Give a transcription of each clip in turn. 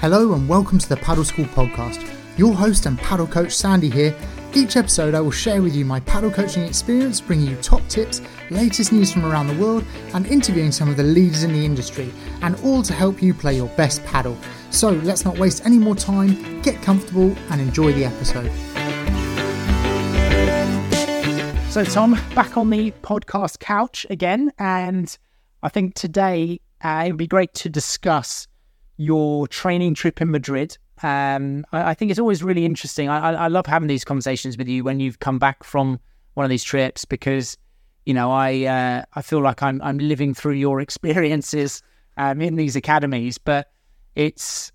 Hello and welcome to the Padel School podcast. Your host and padel coach Sandy here. Each episode, I will share with you my padel coaching experience, bringing you top tips, latest news from around the world, and interviewing some of the leaders in the industry, and all to help you play your best padel. So let's not waste any more time, get comfortable, and enjoy the episode. So, Tom, back on the podcast couch again, and I think today uh, it would be great to discuss your training trip in Madrid. Um, I, I, think it's always really interesting. I, I, love having these conversations with you when you've come back from one of these trips because, you know, I uh, I feel like I'm I'm living through your experiences um, in these academies. But it's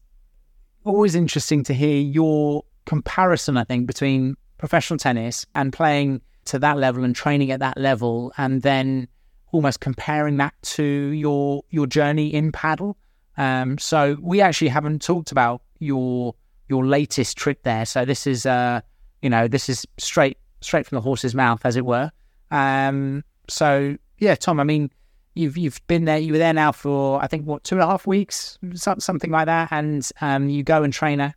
always interesting to hear your comparison. I think between professional tennis and playing to that level and training at that level, and then almost comparing that to your your journey in padel. Um, so we actually haven't talked about your your latest trip there. So this is uh, you know, this is straight straight from the horse's mouth, as it were. Um, so yeah, Tom, I mean, you've you've been there. You were there now for I think what two and a half weeks, something like that, and um, you go and train at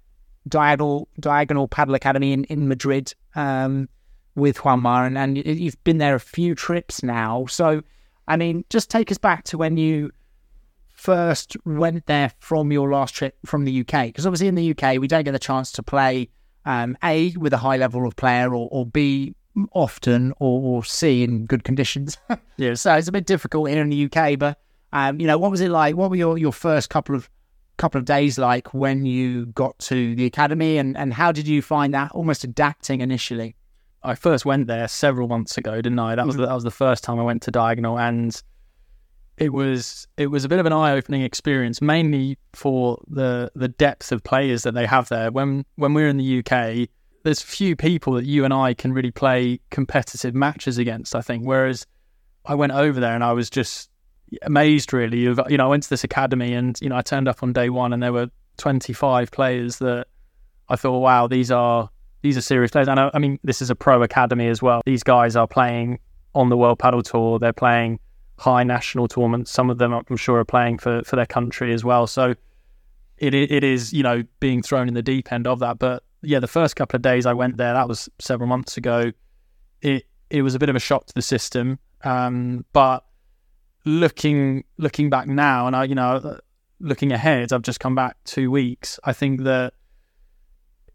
diagonal diagonal padel academy in in Madrid um, with Juanma, and, and you've been there a few trips now. So, I mean, just take us back to when you first went there from your last trip from the UK? Because obviously in the UK we don't get the chance to play um, A with a high level of player or, or B often or, or, C in good conditions. yeah. So it's a bit difficult here in the UK. But um, you know, what was it like? What were your, your first couple of couple of days like when you got to the academy and, and how did you find that almost adapting initially? I first went there several months ago, didn't I? That was the, that was the first time I went to Diagonal and it was it was a bit of an eye opening experience, mainly for the the depth of players that they have there. When when we're in the UK, there's few people that you and I can really play competitive matches against. I think, whereas I went over there and I was just amazed. Really, Of you know, I went to this academy and you know I turned up on day one and there were 25 players that I thought, wow, these are these are serious players. And I, I mean, this is a pro academy as well. These guys are playing on the World Padel Tour. They're playing high national tournaments. Some of them, I'm sure, are playing for, for their country as well. So it it is you know being thrown in the deep end of that. But yeah, the first couple of days I went there, that was several months ago. It it was a bit of a shock to the system. Um, but looking looking back now, and I you know looking ahead, I've just come back two weeks. I think that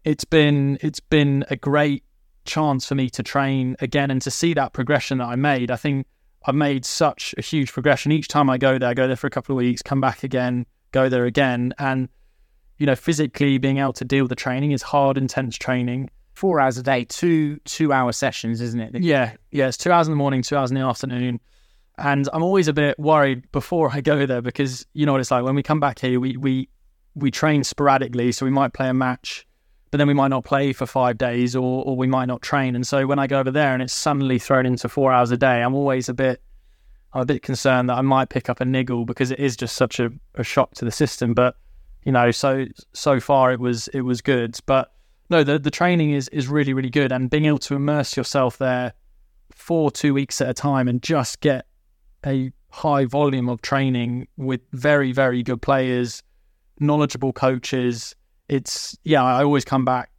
it's been it's been a great chance for me to train again and to see that progression that I made. I think I've made such a huge progression. Each time I go there, I go there for a couple of weeks, come back again, go there again. And, you know, physically being able to deal with the training is hard, intense training. Four hours a day, two two hour sessions, isn't it? Yeah. Yeah. It's two hours in the morning, two hours in the afternoon. And I'm always a bit worried before I go there because you know what it's like when we come back here, we we we train sporadically. So we might play a match but then we might not play for five days or, or we might not train. And so when I go over there and it's suddenly thrown into four hours a day, I'm always a bit, I'm a bit concerned that I might pick up a niggle because it is just such a, a shock to the system. But you know, so so far it was it was good. But no, the the training is is really really good, and being able to immerse yourself there for two weeks at a time and just get a high volume of training with very very good players, knowledgeable coaches it's yeah, I always come back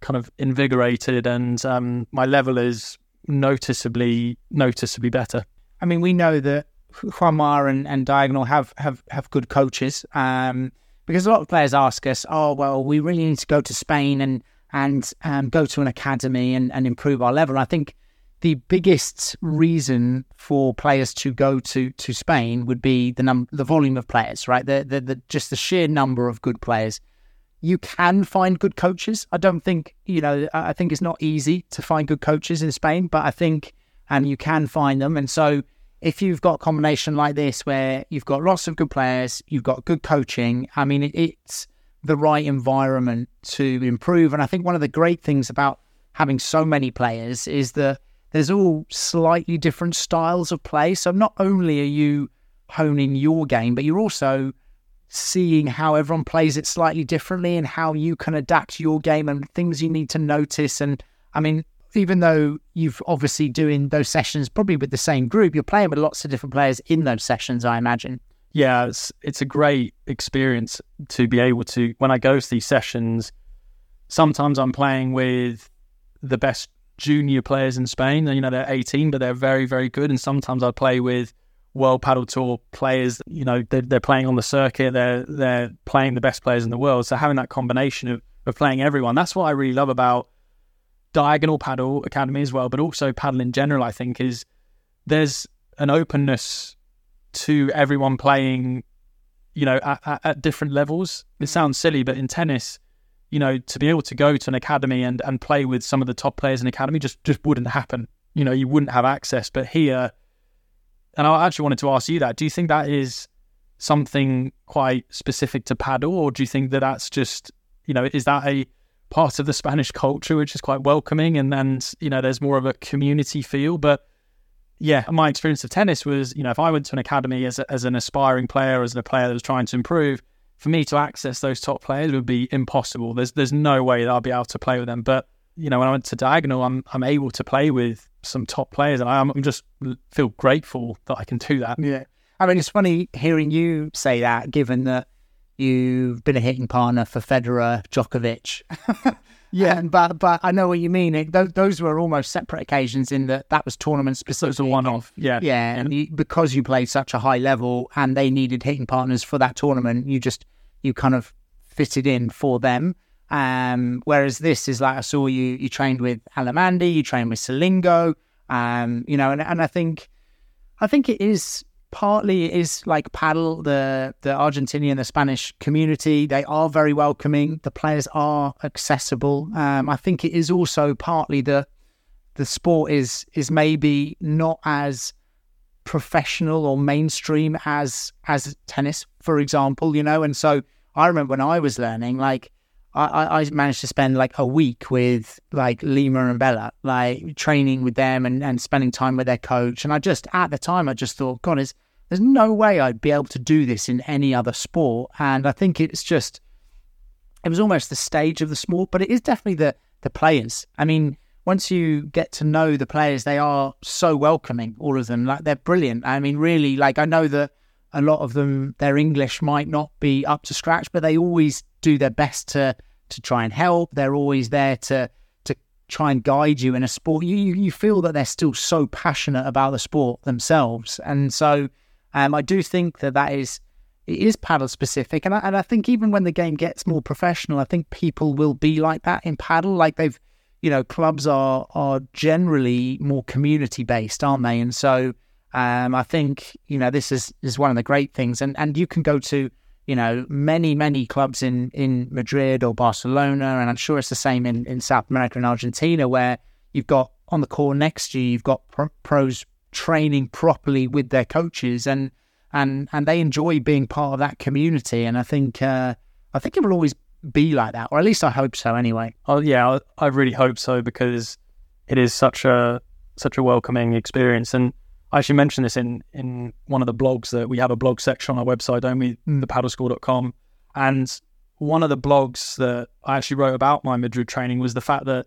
kind of invigorated, and um, my level is noticeably noticeably better. I mean, we know that Juanma and, and Diagonal have have have good coaches. Um, because a lot of players ask us, "Oh, well, we really need to go to Spain and and um, go to an academy and, and improve our level." I think the biggest reason for players to go to, to Spain would be the num- the volume of players, right? The, the the just the sheer number of good players you can find good coaches. I don't think, you know, I think it's not easy to find good coaches in Spain, but I think, and you can find them. And so if you've got a combination like this where you've got lots of good players, you've got good coaching, I mean, it, it's the right environment to improve. And I think one of the great things about having so many players is that there's all slightly different styles of play. So not only are you honing your game, but you're also seeing how everyone plays it slightly differently and how you can adapt your game and things you need to notice. And I mean, even though you've obviously doing those sessions probably with the same group, you're playing with lots of different players in those sessions, I imagine. yeah, it's it's a great experience to be able to when I go to these sessions. Sometimes I'm playing with the best junior players in Spain. And you know, they're 18, but they're very, very good. And sometimes I play with World Padel Tour players. You know, they're, they're playing on the circuit. They're they're playing the best players in the world. So having that combination of of playing everyone, that's what I really love about Diagonal Padel Academy as well, but also padel in general. I think is there's an openness to everyone playing. You know, at, at, at different levels. It mm. sounds silly, but in tennis, you know, to be able to go to an academy and, and play with some of the top players in the academy just, just wouldn't happen. You know, you wouldn't have access. But here, and I actually wanted to ask you that, do you think that is something quite specific to padel, or do you think that that's just, you know, is that a part of the Spanish culture which is quite welcoming and then, you know, there's more of a community feel? But yeah, my experience of tennis was, you know, if I went to an academy as, a, as an aspiring player, as a player that was trying to improve, for me to access those top players would be impossible. There's there's no way that I'll be able to play with them. But you know, when I went to Diagonal, I'm I'm able to play with some top players, and I'm, I'm just feel grateful that I can do that. Yeah, I mean, it's funny hearing you say that, given that you've been a hitting partner for Federer, Djokovic. yeah, and, but but I know what you mean. It, th- those were almost separate occasions in that that was tournament specific. It was a one-off. Yeah, yeah, and you, because you played such a high level and they needed hitting partners for that tournament, you just you kind of fitted in for them. Um, whereas this is like I saw you you trained with Alemandi, you trained with Silingo, um, you know, and, and I think I think it is partly it is like padel the the Argentinian the Spanish community. They are very welcoming. The players are accessible. Um, I think it is also partly the the sport is is maybe not as professional or mainstream as as tennis for example you know? And so I remember when I was learning like I, I managed to spend like a week with like Lima and Bela, like training with them and, and spending time with their coach. And I just, at the time, I just thought, God, is there's no way I'd be able to do this in any other sport. And I think it's just, it was almost the stage of the sport, but it is definitely the, the players. I mean, once you get to know the players, they are so welcoming, all of them. Like they're brilliant. I mean, really, like I know that a lot of them, their English might not be up to scratch, but they always do their best to to try and help. They're always there to to try and guide you in a sport. You you feel that they're still so passionate about the sport themselves, and so um, I do think that that is it is padel specific, and I, and I think even when the game gets more professional, I think people will be like that in padel. Like they've, you know, clubs are are generally more community based, aren't they? And so um, I think you know this is is one of the great things, and and you can go to you know, many, many clubs in, in Madrid or Barcelona, and I'm sure it's the same in, in South America and Argentina, where you've got on the court next you, you've got pro- pros training properly with their coaches, and and and they enjoy being part of that community. And I think uh, I think it will always be like that, or at least I hope so. Anyway. Oh yeah, I really hope so because it is such a such a welcoming experience, and I actually mentioned this in in one of the blogs that we have a blog section on our website, don't we? Mm. Thepadelschool.com. And one of the blogs that I actually wrote about my Madrid training was the fact that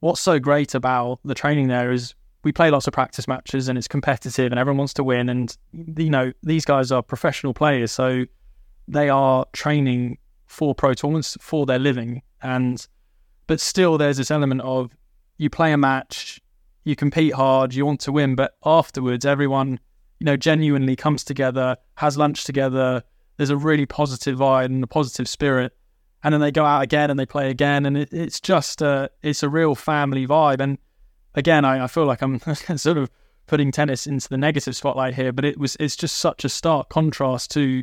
what's so great about the training there is we play lots of practice matches and it's competitive and everyone wants to win. And, you know, these guys are professional players. So they are training for pro tournaments for their living. And, but still, there's this element of you play a match, you compete hard, you want to win, but afterwards, everyone, you know, genuinely comes together, has lunch together. There's a really positive vibe and a positive spirit, and then they go out again and they play again, and it, it's just a, it's a real family vibe. And again, I, I feel like I'm sort of putting tennis into the negative spotlight here, but it was, it's just such a stark contrast to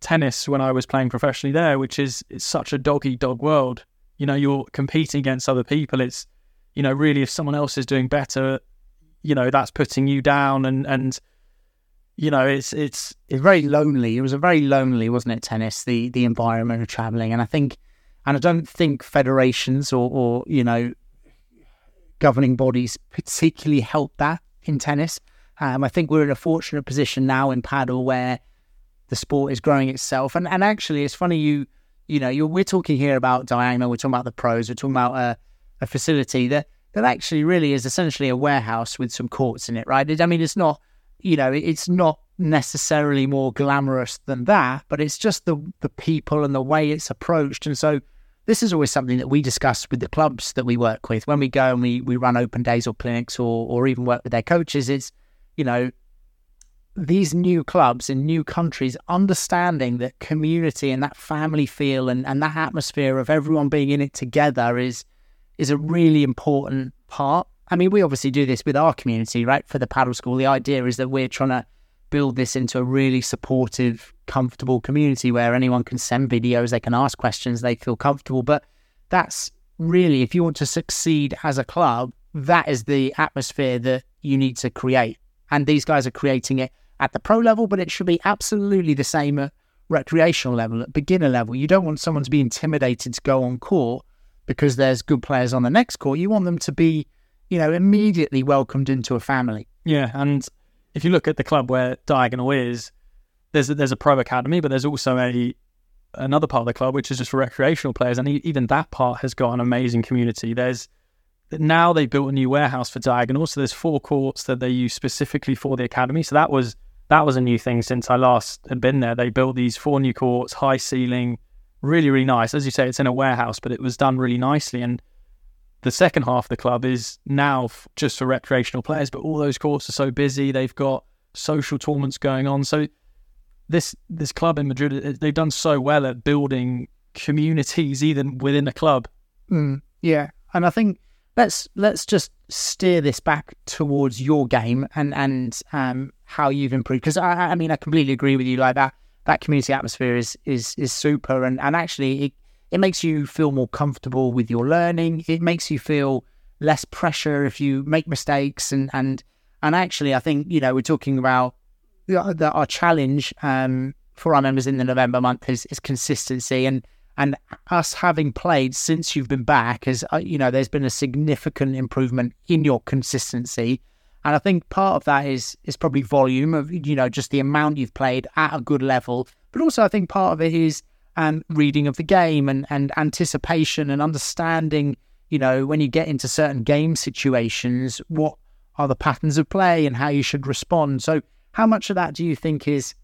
tennis when I was playing professionally there, which is it's such a dog eat dog world. You know, you're competing against other people. It's you know, really, if someone else is doing better, you know, that's putting you down, and and you know, it's it's it's very lonely. It was a very lonely, wasn't it? Tennis, the the environment of traveling, and I think, and I don't think federations or or you know, governing bodies particularly help that in tennis. Um, I think we're in a fortunate position now in padel where the sport is growing itself, and and actually, it's funny you you know, you're, we're talking here about Diagonal, we're talking about the pros, we're talking about uh, a facility that that actually really is essentially a warehouse with some courts in it, right? I mean, it's not, you know, it's not necessarily more glamorous than that, but it's just the the people and the way it's approached. And so this is always something that we discuss with the clubs that we work with when we go and we, we run open days or clinics or or even work with their coaches. It's you know these new clubs in new countries understanding that community and that family feel and, and that atmosphere of everyone being in it together is is a really important part. I mean, we obviously do this with our community, right? For the padel school, the idea is that we're trying to build this into a really supportive, comfortable community where anyone can send videos, they can ask questions, they feel comfortable. But that's really, if you want to succeed as a club, that is the atmosphere that you need to create. And these guys are creating it at the pro level, but it should be absolutely the same at recreational level, at beginner level. You don't want someone to be intimidated to go on court because there's good players on the next court. You want them to be, you know, immediately welcomed into a family. Yeah, and if you look at the club where Diagonal is, there's a, there's a pro academy, but there's also a another part of the club which is just for recreational players, and even that part has got an amazing community. There's now they built a new warehouse for Diagonal, so there's four courts that they use specifically for the academy. So that was that was a new thing since I last had been there. They built these four new courts, high ceiling, really really nice. As you say, it's in a warehouse, but it was done really nicely and the second half of the club is now f- just for recreational players, but all those courts are so busy. They've got social tournaments going on. So this this club in Madrid, they've done so well at building communities even within the club. Mm, yeah, and I think let's let's just steer this back towards your game and and um, how you've improved. Because I, I mean, I completely agree with you. Like that that community atmosphere is is is super, and and actually it it makes you feel more comfortable with your learning. It makes you feel less pressure if you make mistakes. And and and actually, I think you know we're talking about the, our challenge um, for our members in the November month is, is consistency and and us having played since you've been back has uh, you know there's been a significant improvement in your consistency and i think part of that is is probably volume of you know just the amount you've played at a good level but also i think part of it is and reading of the game and, and anticipation and understanding, you know, when you get into certain game situations, what are the patterns of play and how you should respond. So how much of that do you think is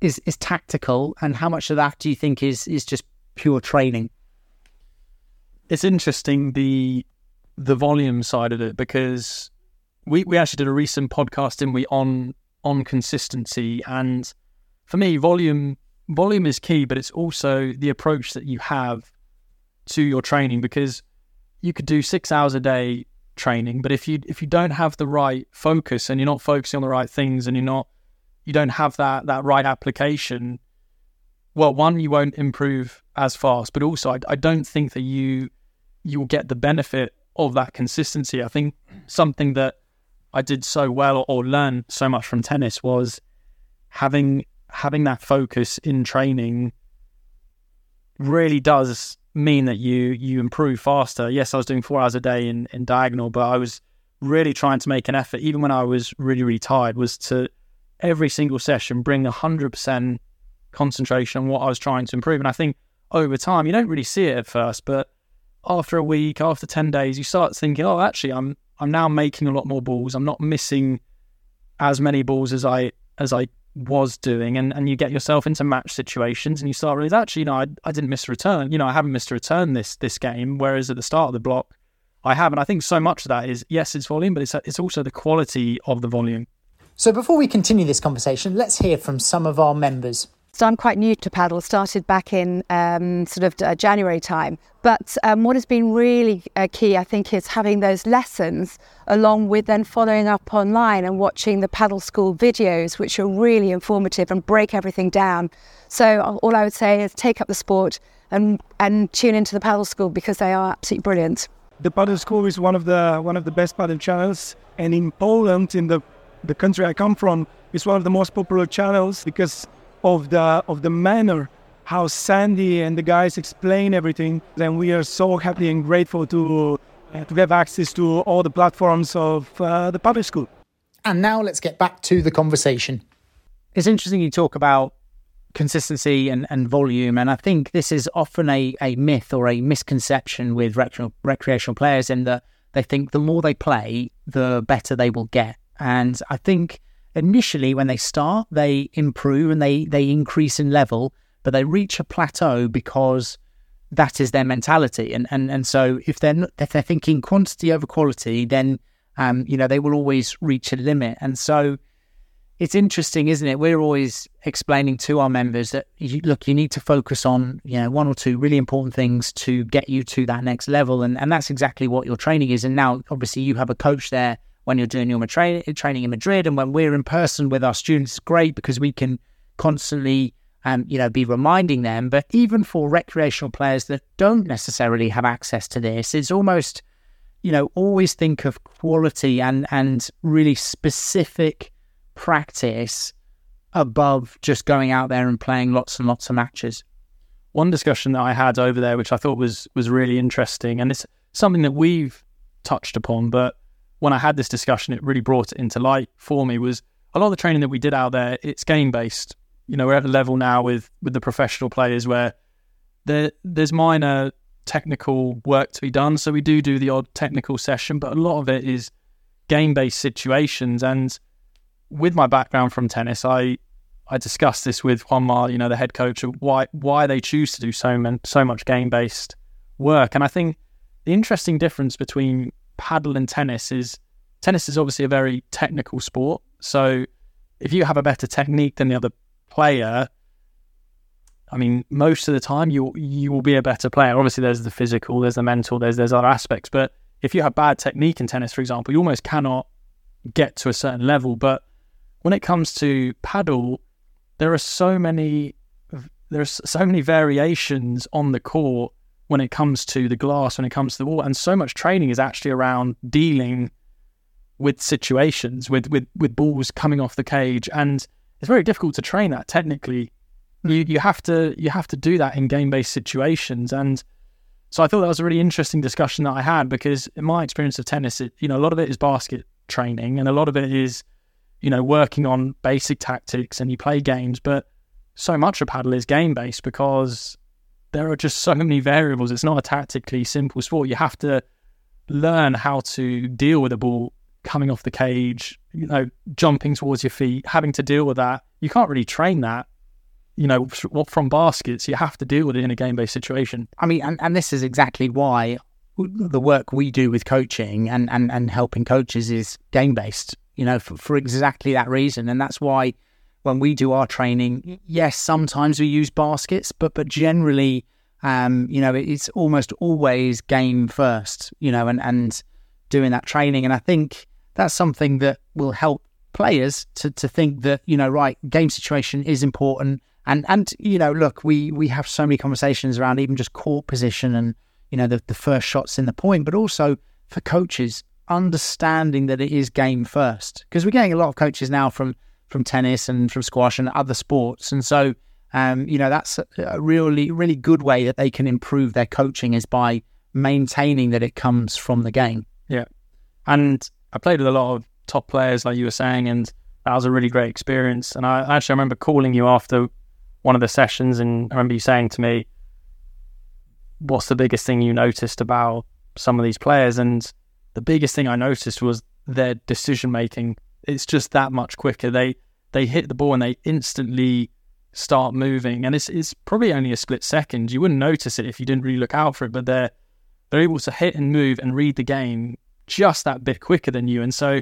is is tactical and how much of that do you think is is just pure training? It's interesting the the volume side of it because we, we actually did a recent podcast, didn't we, on on consistency and for me volume volume is key, but it's also the approach that you have to your training because you could do six hours a day training, but if you if you don't have the right focus and you're not focusing on the right things and you're not you don't have that that right application, well, one you won't improve as fast, but also I, I don't think that you you will get the benefit of that consistency. I think something that I did so well or, or learn so much from tennis was having having that focus in training really does mean that you you improve faster. Yes, I was doing four hours a day in, in diagonal, but I was really trying to make an effort, even when I was really, really tired, was to every single session bring hundred percent concentration on what I was trying to improve. And I think over time you don't really see it at first, but after a week, after ten days, you start thinking, oh, actually, I'm I'm now making a lot more balls. I'm not missing as many balls as I as I was doing. And, and you get yourself into match situations and you start realize actually you know I, I didn't miss a return. You know I haven't missed a return this this game. Whereas at the start of the block I have. And I think so much of that is yes it's volume but it's it's also the quality of the volume. So before we continue this conversation let's hear from some of our members so I'm quite new to padel, started back in um, sort of uh, January time. But um, what has been really uh, key, I think, is having those lessons along with then following up online and watching the padel school videos, which are really informative and break everything down. So all I would say is take up the sport and, and tune into the padel school because they are absolutely brilliant. The padel school is one of the one of the best padel channels, and in Poland, in the the country I come from, it's one of the most popular channels because of the of the manner how Sandy and the guys explain everything. And we are so happy and grateful to uh, to have access to all the platforms of uh, the padel school. And now let's get back to the conversation. It's interesting you talk about consistency and, and volume. And I think this is often a, a myth or a misconception with recreational, recreational players in that they think the more they play, the better they will get. And I think initially when they start, they improve and they they increase in level, but they reach a plateau because that is their mentality. And and and so if they're not, if they're thinking quantity over quality, then um, you know they will always reach a limit. And so it's interesting, isn't it? We're always explaining to our members that you, look, you need to focus on you know one or two really important things to get you to that next level, and and that's exactly what your training is. And now, obviously, you have a coach there when you're doing your tra- training in Madrid, and when we're in person with our students, it's great because we can constantly um, you know, be reminding them. But even for recreational players that don't necessarily have access to this, it's almost, you know, always think of quality and and really specific practice above just going out there and playing lots and lots of matches. One discussion that I had over there, which I thought was was really interesting, and it's something that we've touched upon, but when I had this discussion, it really brought it into light for me. Was a lot of the training that we did out there, it's game based. You know, we're at a level now with with the professional players where there there's minor technical work to be done. So we do do the odd technical session, but a lot of it is game based situations and with my background from tennis, I I discussed this with Juanma, you know, the head coach, of why why they choose to do so man, so much game based work. And I think the interesting difference between padel and tennis is tennis is obviously a very technical sport. So if you have a better technique than the other player, I mean, most of the time you you will be a better player. Obviously, there's the physical, there's the mental, there's there's other aspects. But if you have bad technique in tennis, for example, you almost cannot get to a certain level. But when it comes to padel, there are so many there's so many variations on the court when it comes to the glass, when it comes to the wall, and so much training is actually around dealing with situations, with with with balls coming off the cage, and it's very difficult to train that technically. Hmm. You you have to you have to do that in game based situations, and so I thought that was a really interesting discussion that I had because in my experience of tennis, it, you know, a lot of it is basket training, and a lot of it is you know, working on basic tactics and you play games, but so much of padel is game based because there are just so many variables. It's not a tactically simple sport. You have to learn how to deal with a ball coming off the cage, you know, jumping towards your feet, having to deal with that. You can't really train that, you know, from baskets. You have to deal with it in a game based situation. I mean, and, and this is exactly why the work we do with coaching and, and, and helping coaches is game based you know, for, for exactly that reason. And that's why when we do our training, yes, sometimes we use baskets, but but generally, um, you know, it's almost always game first, you know, and and doing that training. And I think that's something that will help players to to think that you know, right, game situation is important. And and you know, look, we we have so many conversations around even just court position and you know the the first shots in the point, but also for coaches understanding that it is game first because we're getting a lot of coaches now from from tennis and from squash and other sports. And so um, you know that's a, really really good way that they can improve their coaching is by maintaining that it comes from the game. Yeah. And i played with a lot of top players like you were saying and that was a really great experience. And i actually I remember calling you after one of the sessions and i remember you saying to me what's the biggest thing you noticed about some of these players? And the biggest thing I noticed was their decision making. It's just that much quicker. They they hit the ball and they instantly start moving, and it's it's probably only a split second. You wouldn't notice it if you didn't really look out for it, but they're they're able to hit and move and read the game just that bit quicker than you, and so.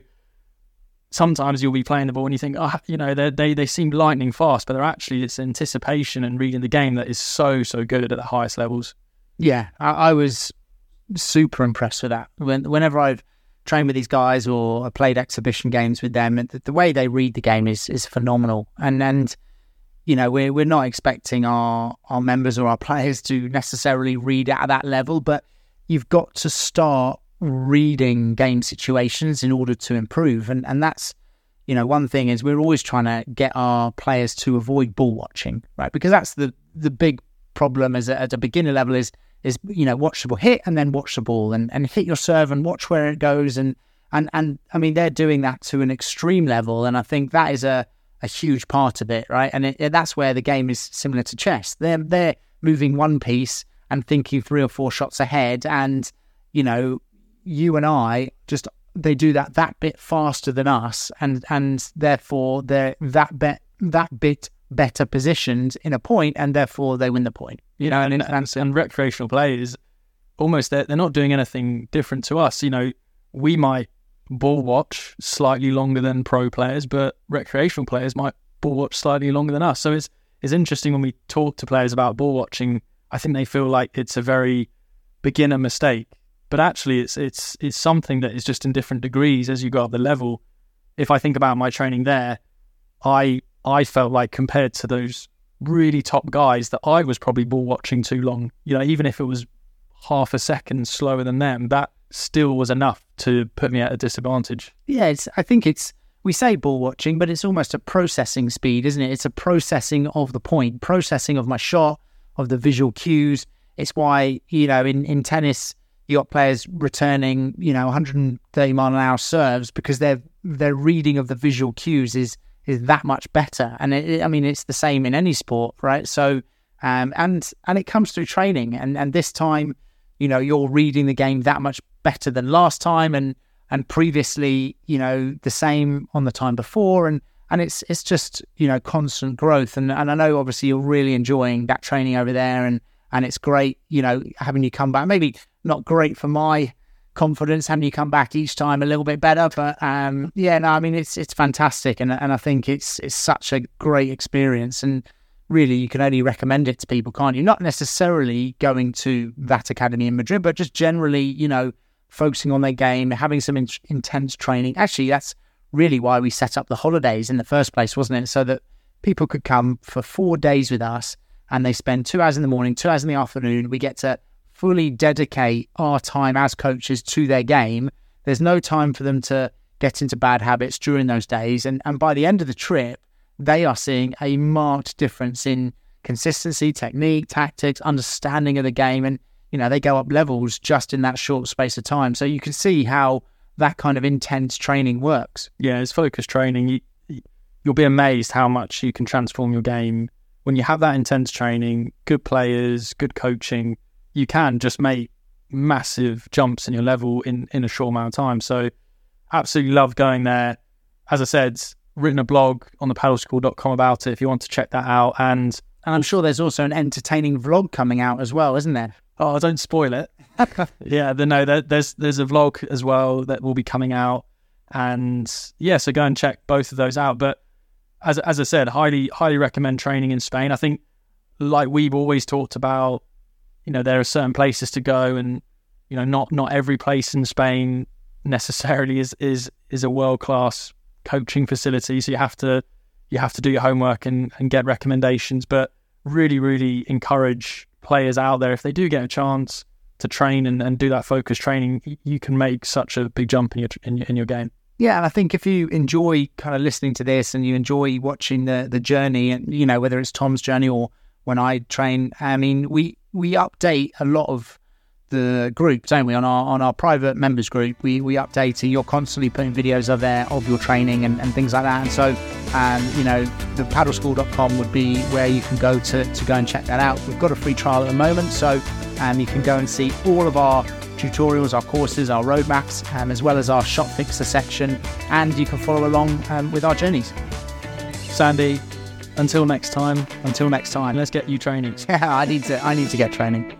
Sometimes you'll be playing the ball and you think, oh, you know, they they seem lightning fast, but they're actually it's anticipation and reading the game that is so so good at the highest levels. Yeah, I, I was super impressed with that. When, whenever I've trained with these guys or I played exhibition games with them, the, the, way they read the game is is phenomenal. And and you know we're we're not expecting our our members or our players to necessarily read at that level, but you've got to start reading game situations in order to improve. And and that's you know one thing is we're always trying to get our players to avoid ball watching, right? Because that's the the big problem as a, at a beginner level is is you know watch the ball hit and then watch the ball and, and hit your serve and watch where it goes and and and I mean they're doing that to an extreme level and I think that is a a huge part of it right? And it, that's where the game is similar to chess. They're they're moving one piece and thinking three or four shots ahead and you know you and I just they do that that bit faster than us, and and therefore they're that bit that bit better positioned in a point, and therefore they win the point. You know, and, and, and, and, recreational players almost they're, they're not doing anything different to us. You know, we might ball watch slightly longer than pro players, but recreational players might ball watch slightly longer than us. So it's it's interesting when we talk to players about ball watching. I think they feel like it's a very beginner mistake, but actually it's it's it's something that is just in different degrees as you go up the level. If I think about my training there, I I felt like compared to those really top guys that I was probably ball watching too long. You know, even if it was half a second slower than them, that still was enough to put me at a disadvantage. Yeah, I think it's we say ball watching, but it's almost a processing speed, isn't it? It's a processing of the point, processing of my shot, of the visual cues. It's why you know in in tennis you got players returning you know 130 mile an hour serves because their their reading of the visual cues is is that much better. And it, I mean it's the same in any sport, right? So um, and and it comes through training, and and this time you know you're reading the game that much better than last time and and previously you know the same on the time before and and it's it's just you know constant growth and and I know obviously you're really enjoying that training over there and and it's great you know having you come back maybe not great for my confidence having you come back each time a little bit better but um yeah no I mean it's it's fantastic and and I think it's it's such a great experience and really you can only recommend it to people, can't you? Not necessarily going to that academy in Madrid, but just generally, you know, focusing on their game, having some in- intense training. Actually, that's really why we set up the holidays in the first place, wasn't it? So that people could come for four days with us and they spend two hours in the morning, two hours in the afternoon. We get to fully dedicate our time as coaches to their game. There's no time for them to get into bad habits during those days. And, and by the end of the trip, they are seeing a marked difference in consistency, technique, tactics, understanding of the game, and you know they go up levels just in that short space of time. So you can see how that kind of intense training works. Yeah, it's focused training. You, you'll be amazed how much you can transform your game when you have that intense training, good players, good coaching. You can just make massive jumps in your level in in a short amount of time. So absolutely love going there. As I said, written a blog on the padelschool.com about it if you want to check that out. And and I'm sure there's also an entertaining vlog coming out as well, isn't there? Oh, don't spoil it. yeah, the, no, there, there's there's a vlog as well that will be coming out, and yeah, so go and check both of those out. But as as I said, highly highly recommend training in Spain. I think, like we've always talked about, you know, there are certain places to go, and you know, not not every place in Spain necessarily is is is a world class coaching facility, so you have to you have to do your homework and, and get recommendations. But really, really encourage players out there if they do get a chance to train and, and do that focus training, you can make such a big jump in your in in your game. Yeah, and I think if you enjoy kind of listening to this and you enjoy watching the the journey, and you know whether it's Tom's journey or when I train, I mean we we update a lot of the group, don't we? On our on our private members group, we we update and you're constantly putting videos of there of your training and, and things like that. And so, um, you know, the padelschool.com would be where you can go to to go and check that out. We've got a free trial at the moment, so um, you can go and see all of our tutorials, our courses, our roadmaps, um, as well as our shop fixer section, and you can follow along um, with our journeys. Sandy, until next time. Until next time, let's get you training. I need to. I need to get training.